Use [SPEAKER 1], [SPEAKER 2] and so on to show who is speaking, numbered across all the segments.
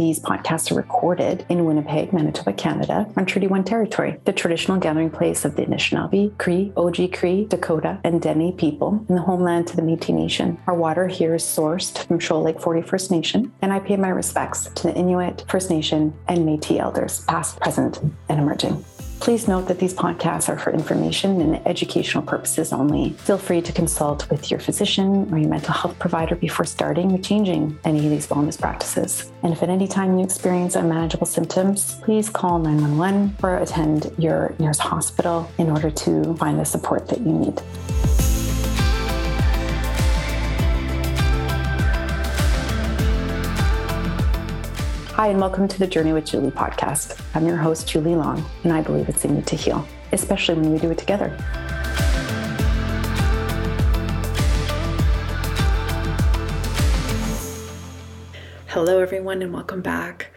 [SPEAKER 1] these podcasts are recorded in Winnipeg, Manitoba, Canada, on Treaty 1 territory, the traditional gathering place of the Anishinaabe, Cree, Oji-Cree, Dakota, and Dene people in the homeland to the Métis Nation. Our water here is sourced from Shoal Lake 40 First Nation, and I pay my respects to the Inuit, First Nation, and Métis elders, past, present, and emerging. Please note that these podcasts are for information and educational purposes only. Feel free to consult with your physician or your mental health provider before starting or changing any of these wellness practices. And if at any time you experience unmanageable symptoms, please call 911 or attend your nearest hospital in order to find the support that you need. Hi, and welcome to the Journey with Julie podcast. I'm your host, Julie Long, and I believe it's in you to heal, especially when we do it together. Hello, everyone, and welcome back.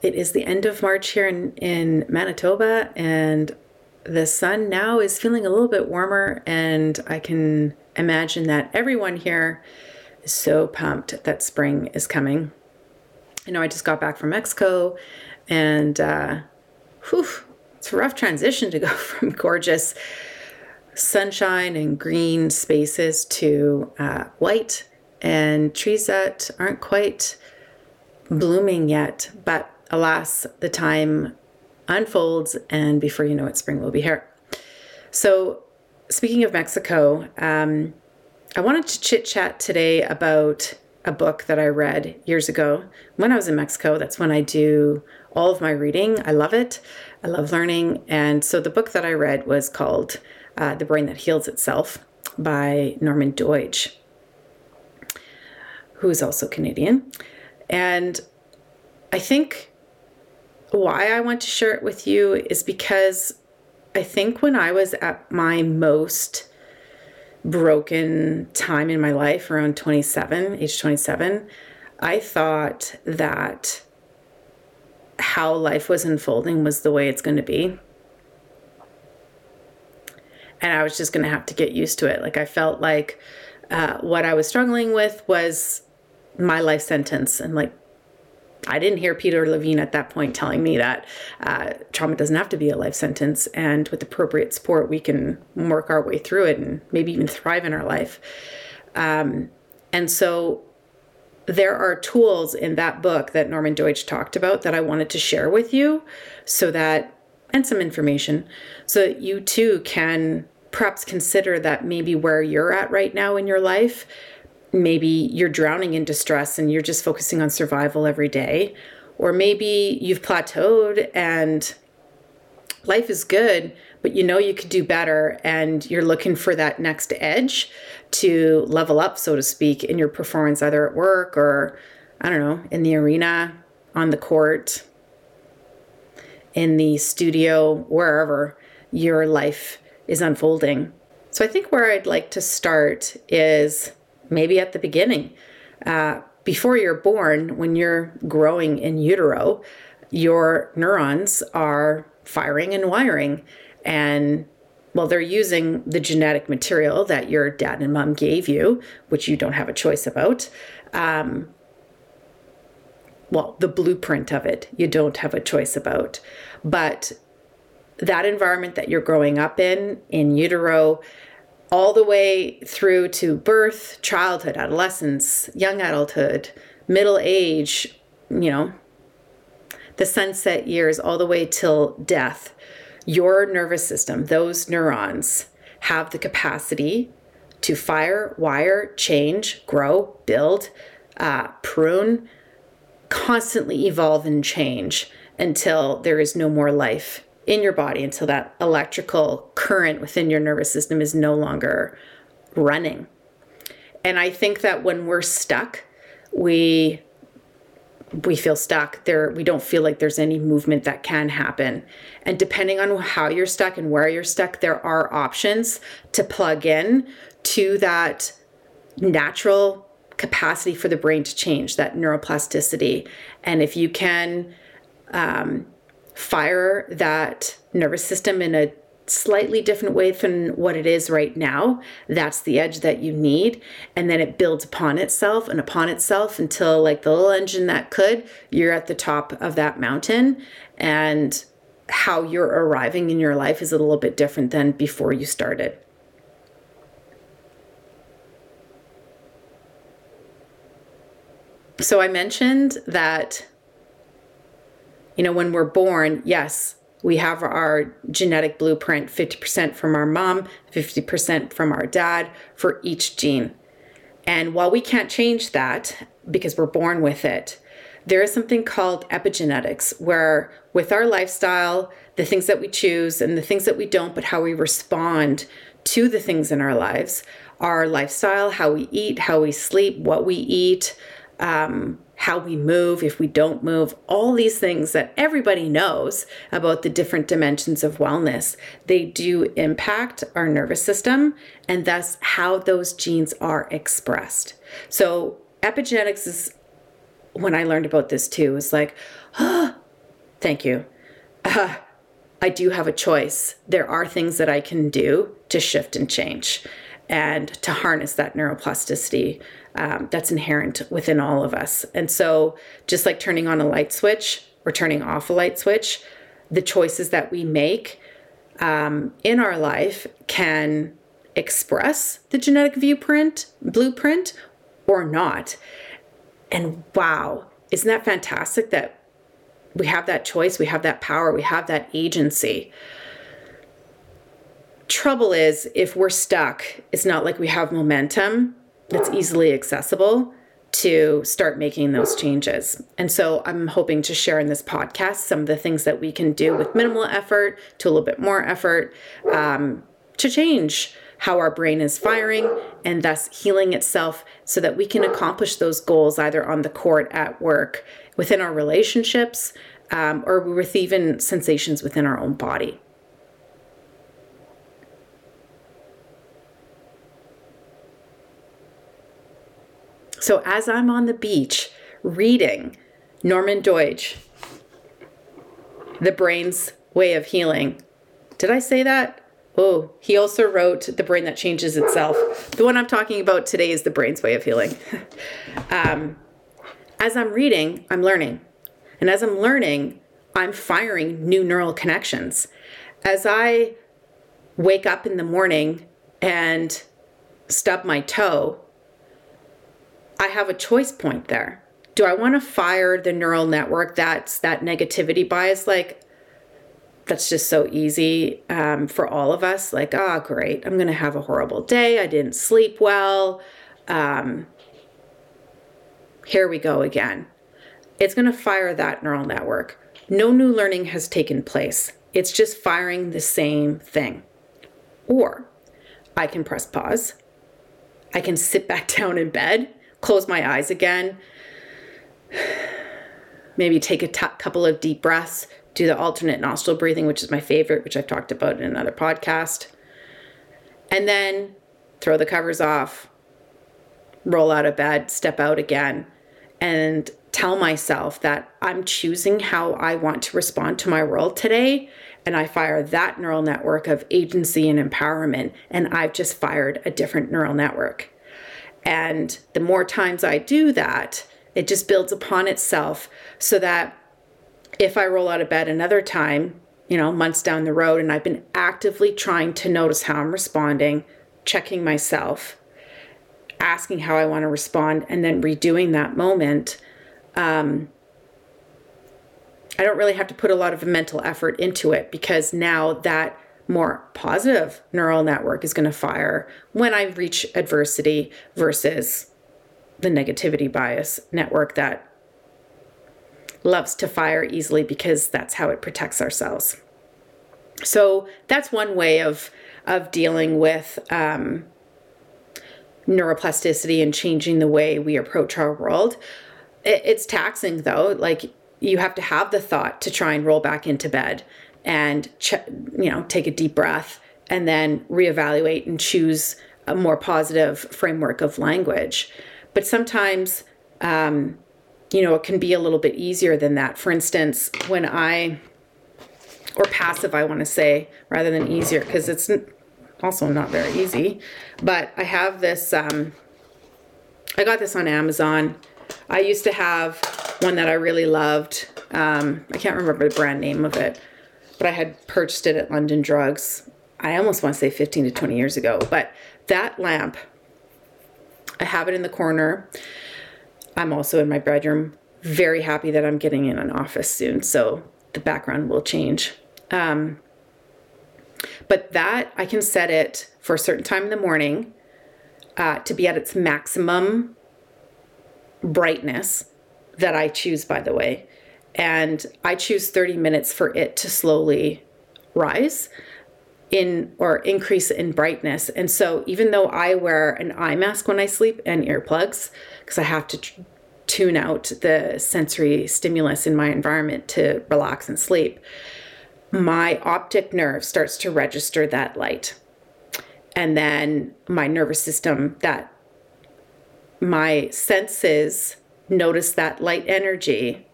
[SPEAKER 1] It is the end of March here in, in Manitoba, and the sun now is feeling a little bit warmer, and I can imagine that everyone here is so pumped that spring is coming you know, I just got back from Mexico and uh, whew, it's a rough transition to go from gorgeous sunshine and green spaces to uh, white and trees that aren't quite blooming yet. But alas, the time unfolds, and before you know it, spring will be here. So, speaking of Mexico, um, I wanted to chit chat today about a book that I read years ago when I was in Mexico. That's when I do all of my reading. I love it. I love learning. And so the book that I read was called uh, The Brain That Heals Itself by Norman Doidge, who is also Canadian. And I think why I want to share it with you is because I think when I was at my most broken time in my life around 27, age 27, I thought that how life was unfolding was the way it's going to be. And I was just going to have to get used to it. Like, I felt like uh, what I was struggling with was my life sentence. And like, I didn't hear Peter Levine at that point telling me that uh, trauma doesn't have to be a life sentence, and with appropriate support, we can work our way through it and maybe even thrive in our life. Um, and so, there are tools in that book that Norman Doidge talked about that I wanted to share with you, so that and some information, so that you too can perhaps consider that maybe where you're at right now in your life maybe you're drowning in distress and you're just focusing on survival every day. Or maybe you've plateaued and life is good, but you know you could do better and you're looking for that next edge to level up, so to speak, in your performance, either at work or, I don't know, in the arena, on the court, in the studio, wherever your life is unfolding. So I think where I'd like to start is maybe at the beginning. Uh, before you're born, when you're growing in utero, your neurons are firing and wiring. And well, they're using the genetic material that your dad and mom gave you, which you don't have a choice about. Um, well, the blueprint of it, you don't have a choice about. But that environment that you're growing up in, in utero, all the way through to birth, childhood, adolescence, young adulthood, middle age, you know, the sunset years, all the way till death, your nervous system, those neurons, have the capacity to fire, wire, change, grow, build, uh, prune, constantly evolve and change until there is no more life in your body until that electrical current within your nervous system is no longer running. And I think that when we're stuck, we we feel stuck. There we don't feel like there's any movement that can happen. And depending on how you're stuck and where you're stuck there are options to plug in to that natural capacity for the brain to change that neuroplasticity. And if you can um, fire that nervous system in a slightly different way than what it is right now. That's the edge that you need. And then it builds upon itself and upon itself until, like the little engine that could, you're at the top of that mountain. And how you're arriving in your life is a little bit different than before you started. So I mentioned that, you know, when we're born, yes, we have our genetic blueprint 50% from our mom, 50% from our dad for each gene. And while we can't change that because we're born with it, there is something called epigenetics where, with our lifestyle, the things that we choose and the things that we don't, but how we respond to the things in our lives, our lifestyle, how we eat, how we sleep, what we eat, um, how we move, if we don't move, all these things that everybody knows about the different dimensions of wellness, they do impact our nervous system and thus how those genes are expressed. So, epigenetics is when I learned about this too, was like, oh, thank you. Uh, I do have a choice. There are things that I can do to shift and change and to harness that neuroplasticity um, that's inherent within all of us. And so, just like turning on a light switch or turning off a light switch, the choices that we make um, in our life can express the genetic viewprint, blueprint, or not. And wow, isn't that fantastic that we have that choice, we have that power, we have that agency? Trouble is, if we're stuck, it's not like we have momentum that's easily accessible to start making those changes. And so I'm hoping to share in this podcast some of the things that we can do with minimal effort to a little bit more effort um, to change how our brain is firing and thus healing itself so that we can accomplish those goals either on the court, at work, within our relationships, um, or with even sensations within our own body. So as I'm on the beach reading Norman Doidge, The Brain's Way of Healing. Did I say that? Oh, he also wrote The Brain That Changes Itself. The one I'm talking about today is The Brain's Way of Healing. um, as I'm reading, I'm learning. And as I'm learning, I'm firing new neural connections. As I wake up in the morning and stub my toe, I have a choice point there. Do I want to fire the neural network that's that negativity bias? Like, that's just so easy um, for all of us. Like, oh, great, I'm going to have a horrible day. I didn't sleep well. Um, here we go again. It's going to fire that neural network. No new learning has taken place. It's just firing the same thing. Or I can press pause. I can sit back down in bed close my eyes again. Maybe take a t- couple of deep breaths, do the alternate nostril breathing, which is my favorite, which I've talked about in another podcast. And then throw the covers off, roll out of bed, step out again, and tell myself that I'm choosing how I want to respond to my world today. And I fire that neural network of agency and empowerment, and I've just fired a different neural network. And the more times I do that, it just builds upon itself so that if I roll out of bed another time, you know, months down the road, and I've been actively trying to notice how I'm responding, checking myself, asking how I want to respond, and then redoing that moment, um, I don't really have to put a lot of mental effort into it because now that more positive neural network is going to fire when I reach adversity versus the negativity bias network that loves to fire easily because that's how it protects ourselves. So that's one way of of dealing with um, neuroplasticity and changing the way we approach our world. It, it's taxing though. Like you have to have the thought to try and roll back into bed and you know take a deep breath and then reevaluate and choose a more positive framework of language but sometimes um, you know it can be a little bit easier than that for instance when i or passive, I want to say, rather than easier, because it's also not very easy. But I have this, um, I got this on Amazon. I used to have one that I really loved. Um, I can't remember the brand name of it, but I had purchased it at London Drugs. I almost want to say 15 to 20 years ago. But that lamp, I have it in the corner. I'm also in my bedroom. Very happy that I'm getting in an office soon. So the background will change. Um, but that I can set it for a certain time in the morning uh, to be at its maximum brightness that I choose, by the way. And I choose 30 minutes for it to slowly rise in or increase in brightness. And so even though I wear an eye mask when I sleep and earplugs, because I have to tune out the sensory stimulus in my environment to relax and sleep, my optic nerve starts to register that light. And then my nervous system, that my senses notice that light energy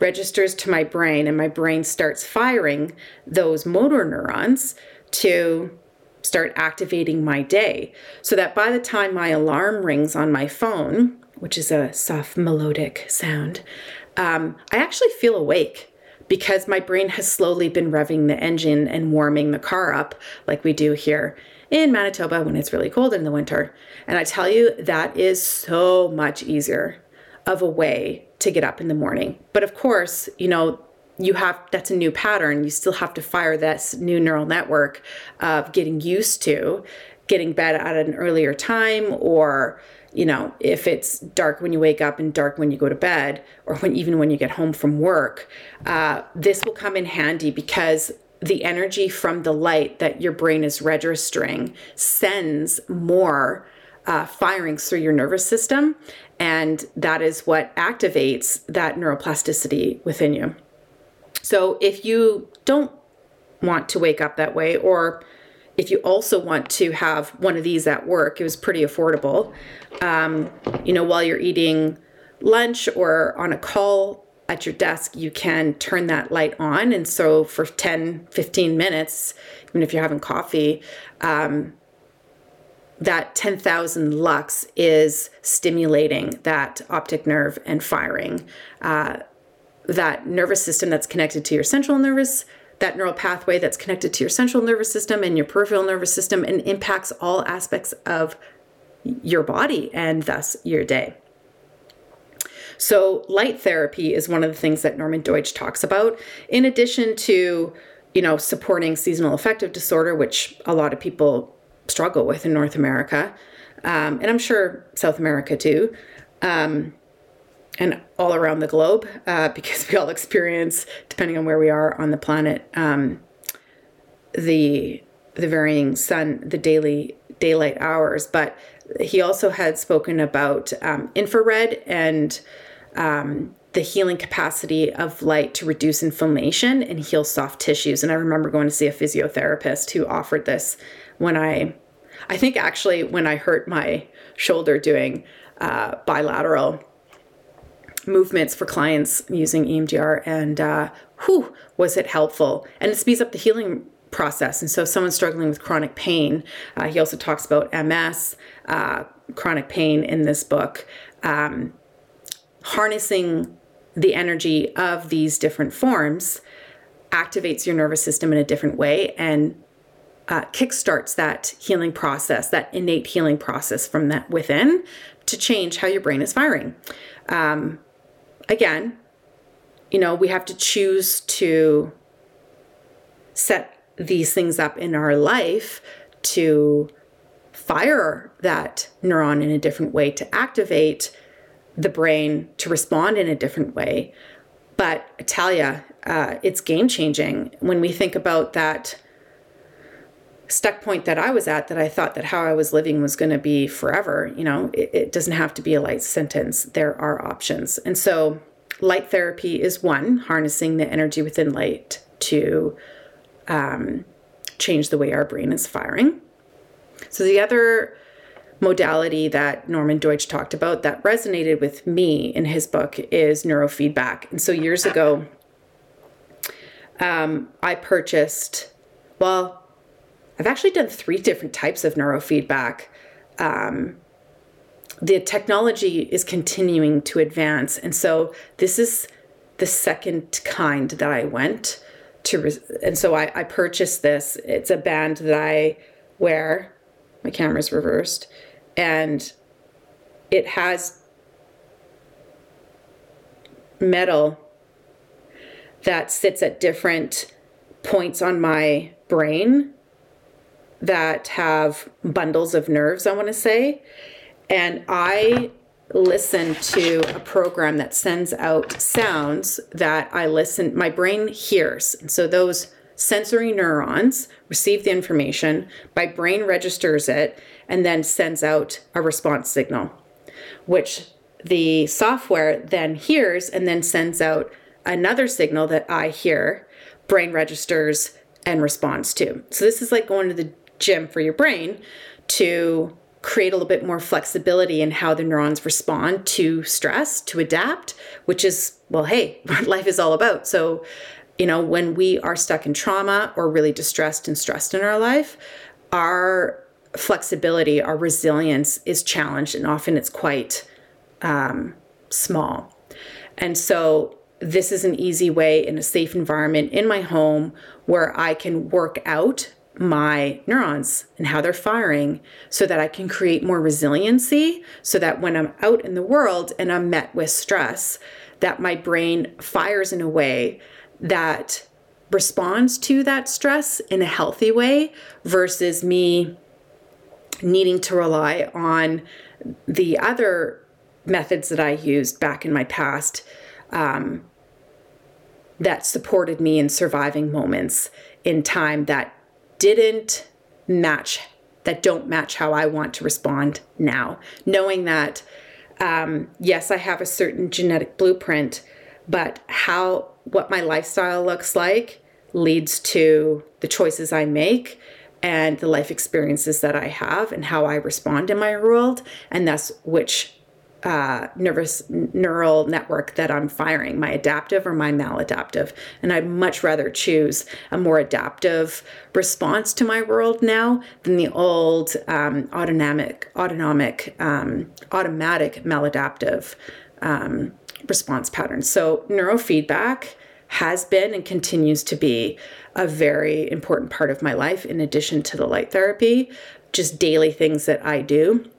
[SPEAKER 1] registers to my brain, and my brain starts firing those motor neurons to start activating my day. So that by the time my alarm rings on my phone, which is a soft melodic sound, um, I actually feel awake because my brain has slowly been revving the engine and warming the car up like we do here in Manitoba when it's really cold in the winter. And I tell you, that is so much easier of a way to get up in the morning. But of course, you know, you have that's a new pattern. You still have to fire that new neural network of getting used to getting bed at an earlier time or you know, if it's dark when you wake up and dark when you go to bed, or when even when you get home from work, uh, this will come in handy because the energy from the light that your brain is registering sends more uh, firings through your nervous system, and that is what activates that neuroplasticity within you. So if you don't want to wake up that way, or if you also want to have one of these at work, it was pretty affordable. Um, you know, while you're eating lunch or on a call at your desk, you can turn that light on. And so for 10, 15 minutes, even if you're having coffee, um, that 10,000 lux is stimulating that optic nerve and firing uh, that nervous system that's connected to your central nervous that neural pathway that's connected to your central nervous system and your peripheral nervous system and impacts all aspects of your body and thus your day. So, light therapy is one of the things that Norman Doidge talks about, in addition to, you know, supporting seasonal affective disorder, which a lot of people struggle with in North America, um, and I'm sure South America too. Um, and all around the globe uh, because we all experience, depending on where we are on the planet, um, the the varying sun, the daily daylight hours. But he also had spoken about um, infrared and um, the healing capacity of light to reduce inflammation and heal soft tissues. And I remember going to see a physiotherapist who offered this when I, I think actually when I hurt my shoulder doing uh, bilateral movements for clients using EMDR, and uh, whew, was it helpful? And it speeds up the healing process. And so, if someone's struggling with chronic pain, uh, he also talks about MS, uh, chronic pain in this book, um, harnessing the energy of these different forms activates your nervous system in a different way and uh, kickstarts that healing process, that innate healing process from that within to change how your brain is firing. Um, again, you know, we have to choose to set these things up in our life to fire that neuron in a different way, to activate the brain to respond in a different way. But Italia, uh, it's game changing when we think about that stuck point that I was at that I thought that how I was living was going to be forever. You know, it, it, doesn't have to be a light sentence. There are options. And so, light therapy is one, harnessing the energy within light to um, change the way our brain is firing. So, the other modality that Norman Doidge talked about that resonated with me in his book is neurofeedback. And so, years ago, um, I purchased, well, I've actually done three different types of neurofeedback. Um, the technology is continuing to advance. And so this is the second kind that I went to. and so I, I purchased this. It's a band that I wear. My camera's reversed. And it has metal that sits at different points on my brain that have bundles of nerves, I want to say. And I listen to a program that sends out sounds that I listen, my brain hears. So those sensory neurons receive the information, my brain registers it, and then sends out a response signal, which the software then hears and then sends out another signal that I hear, brain registers and responds to. So this is like going to the gym for your brain to create a little bit more flexibility in how the neurons respond to stress, to adapt, which is, well, hey, what life is all about. So, you know, when we are stuck in trauma or really distressed and stressed in our life, our flexibility, our resilience is challenged, and often it's quite um, small. And so, this is an easy way in a safe environment in my home where I can work out my neurons and how they're firing so that I can create more resiliency so that when I'm out in the world and I'm met with stress that my brain fires in a way that responds to that stress in a healthy way versus me needing to rely on the other methods that I used back in my past um, that supported me in surviving moments in time that didn't match, that don't match how I want to respond now. Knowing that, um, yes, I have a certain genetic blueprint, but how, what my lifestyle looks like leads to the choices I make and the life experiences that I have and how I respond in my world, and thus which uh, nervous neural network that I'm firing, my adaptive or my maladaptive. And I'd much rather choose a more adaptive response to my world now than the old um, autonomic, autonomic, um, automatic maladaptive um, response patterns. So neurofeedback has been and continues to be a very important part of my life in addition to the light therapy, just daily things that I do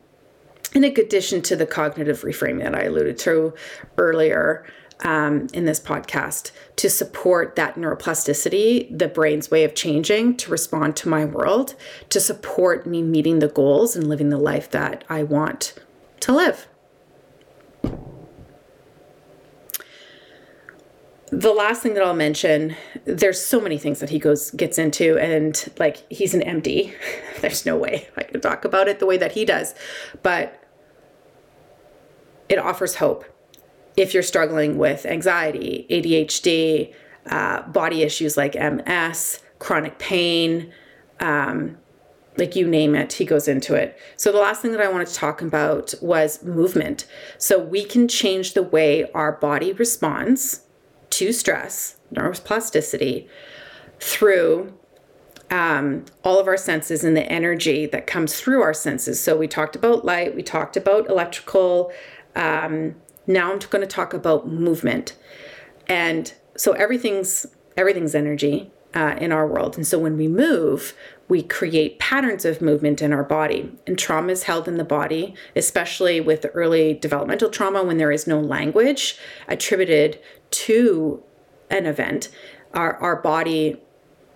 [SPEAKER 1] in addition to the cognitive reframing that I alluded to earlier um, in this podcast, to support that neuroplasticity, the brain's way of changing to respond to my world, to support me meeting the goals and living the life that I want to live. the last thing that I'll mention, there's so many things that he goes gets into, and like he's an MD. There's no way I can talk about it the way that he does, but it offers hope if you're struggling with anxiety, ADHD, uh, body issues like MS, chronic pain, um, like you name it, he goes into it. So, the last thing that I wanted to talk about was movement. So, we can change the way our body responds to stress, neuroplasticity, through um, all of our senses and the energy that comes through our senses. So, we talked about light, we talked about electrical um, now I'm going to talk about movement, and so everything's everything's energy uh, in our world, and so when we move, we create patterns of movement in our body. And trauma is held in the body, especially with early developmental trauma when there is no language attributed to an event. Our our body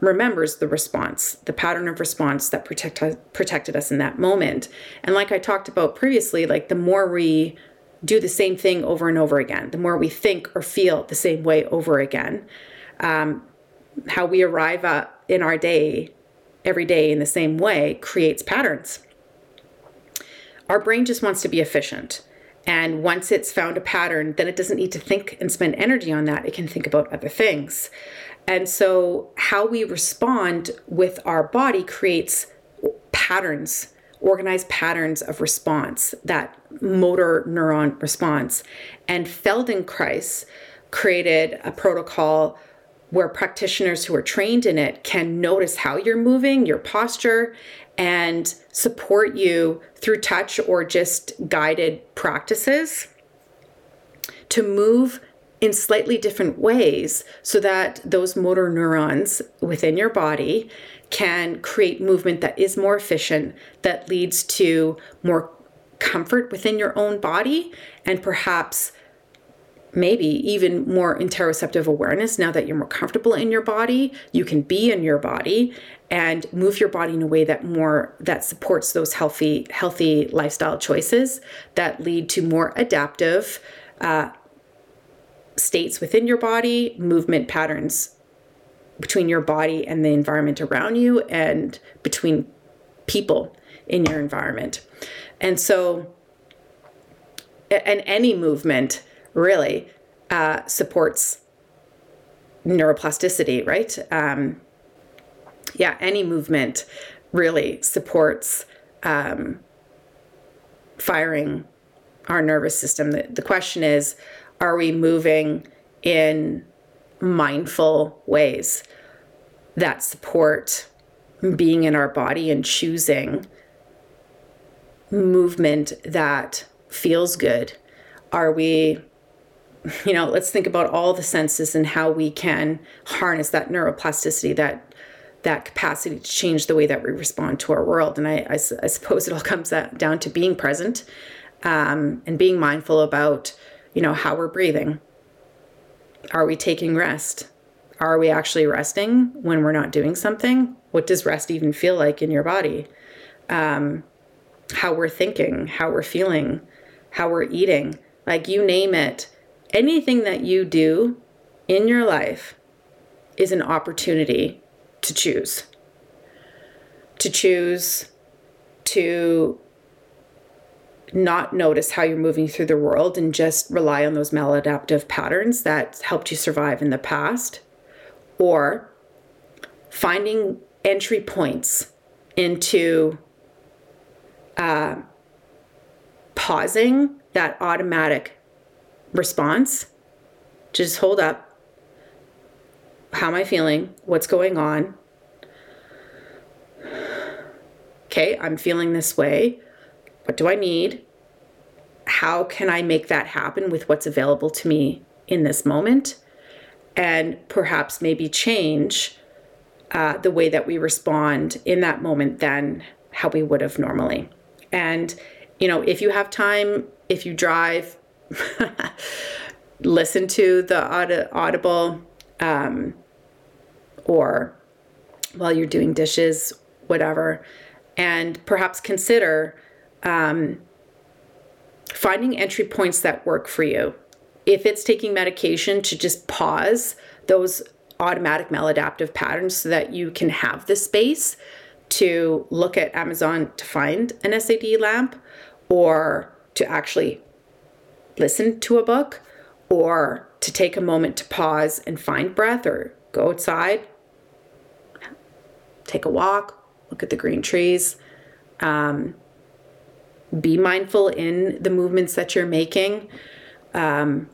[SPEAKER 1] remembers the response, the pattern of response that protect, protected us in that moment. And like I talked about previously, like the more we do the same thing over and over again, the more we think or feel the same way over again, um, how we arrive at, in our day every day in the same way creates patterns. Our brain just wants to be efficient. And once it's found a pattern, then it doesn't need to think and spend energy on that. It can think about other things. And so, how we respond with our body creates patterns organized patterns of response, that motor neuron response. And Feldenkrais created a protocol where practitioners who are trained in it can notice how you're moving, your posture, and support you through touch or just guided practices to move in slightly different ways so that those motor neurons within your body can create movement that is more efficient, that leads to more comfort within your own body, and perhaps maybe even more interoceptive awareness. Now that you're more comfortable in your body you can be in your body and move your body in a way that more that supports those healthy healthy lifestyle choices that lead to more adaptive uh, states within your body movement patterns between your body and the environment around you and between people in your environment and so and any movement really uh, supports neuroplasticity, right? Um, yeah, any movement really supports um, firing our nervous system. The, the question is are we moving in mindful ways that support being in our body and choosing movement that feels good? Are we you know, let's think about all the senses and how we can harness that neuroplasticity, that that capacity to change the way that we respond to our world. And I, I, I suppose it all comes down to being present um, and being mindful about, you know, how we're breathing. Are we taking rest? Are we actually resting when we're not doing something? What does rest even feel like in your body? Um, how we're thinking, how we're feeling, how we're eating, like you name it anything that you do in your life is an opportunity to choose. To choose to not notice how you're moving through the world and just rely on those maladaptive patterns that helped you survive in the past, or finding entry points into uh, pausing that automatic response. Just hold up. How am I feeling? What's going on? Okay, I'm feeling this way. What do I need? How can I make that happen with what's available to me in this moment? And perhaps maybe change uh, the way that we respond in that moment than how we would have normally. And, you know, if you have time, if you drive, listen to the aud- audible um, or while you're doing dishes, whatever, and perhaps consider um, finding entry points that work for you. If it's taking medication, to just pause those automatic maladaptive patterns so that you can have the space to look at Amazon to find an SAD lamp or to actually listen to a book or to take a moment to pause and find breath or go outside, take a walk, look at the green trees. Um, be mindful in the movements that you're making. Um,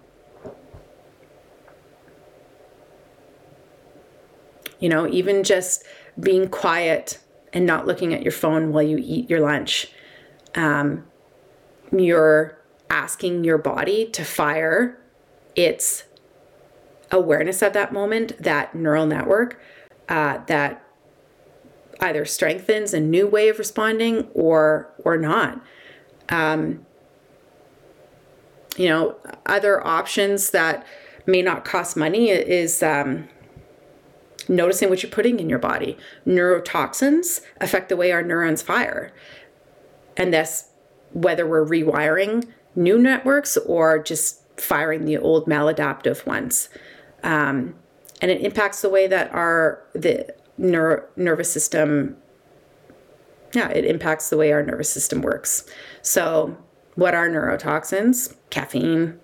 [SPEAKER 1] you know, even just being quiet and not looking at your phone while you eat your lunch. Um, you're asking your body to fire its awareness at that moment, that neural network uh, that either strengthens a new way of responding or or not. Um, you know, other options that may not cost money is um, noticing what you're putting in your body. Neurotoxins affect the way our neurons fire, and thus whether we're rewiring new networks or just firing the old maladaptive ones. Um, and it impacts the way that our the neuro, nervous system yeah it impacts the way our nervous system works so what are neurotoxins caffeine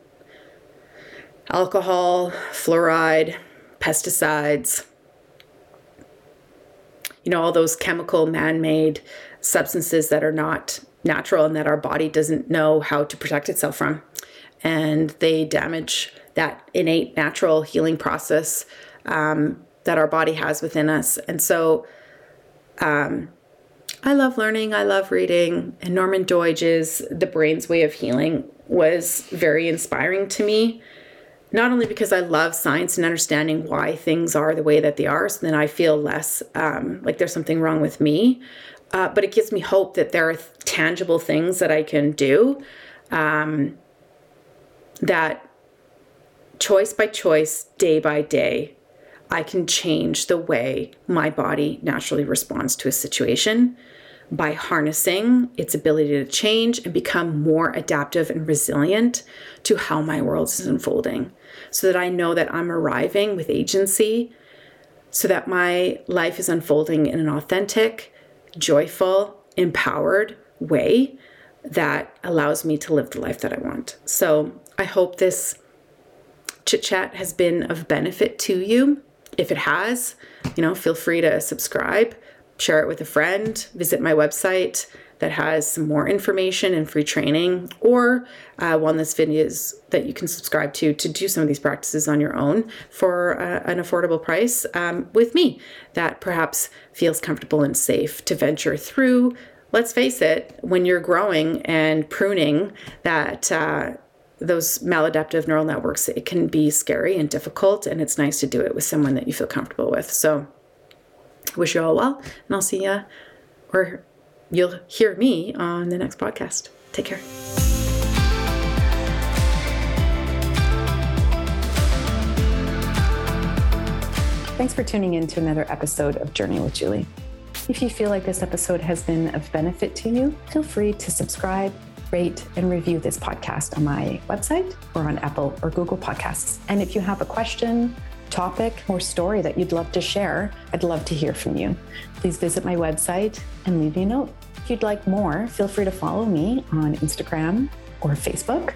[SPEAKER 1] alcohol fluoride pesticides you know all those chemical man-made substances that are not natural and that our body doesn't know how to protect itself from. And they damage that innate natural healing process um, that our body has within us. And so um, I love learning, I love reading, and Norman Doidge's The Brain's Way of Healing was very inspiring to me. Not only because I love science and understanding why things are the way that they are, so then I feel less um, like there's something wrong with me, uh, but it gives me hope that there are tangible things that I can do um, that choice by choice, day by day, I can change the way my body naturally responds to a situation by harnessing its ability to change and become more adaptive and resilient to how my world is unfolding so that I know that I'm arriving with agency, so that my life is unfolding in an authentic, joyful, empowered way that allows me to live the life that I want. So I hope this chit chat has been of benefit to you. If it has, you know, feel free to subscribe, share it with a friend, visit my website that has some more information and free training or uh, wellness videos that you can subscribe to to do some of these practices on your own for uh, an affordable price um, with me that perhaps feels comfortable and safe to venture through. Let's face it, when you're growing and pruning that. Uh, those maladaptive neural networks, it can be scary and difficult, and it's nice to do it with someone that you feel comfortable with. So, wish you all well, and I'll see you, or you'll hear me on the next podcast. Take care.
[SPEAKER 2] Thanks for tuning in to another episode of Journey with Julie. If you feel like this episode has been of benefit to you, feel free to subscribe rate, and review this podcast on my website or on Apple or Google Podcasts. And if you have a question, topic, or story that you'd love to share, I'd love to hear from you. Please visit my website and leave me a note. If you'd like more, feel free to follow me on Instagram or Facebook.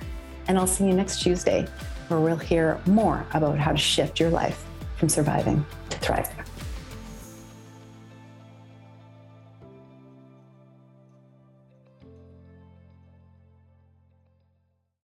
[SPEAKER 2] And I'll see you next Tuesday, where we'll hear more about how to shift your life from surviving to thriving.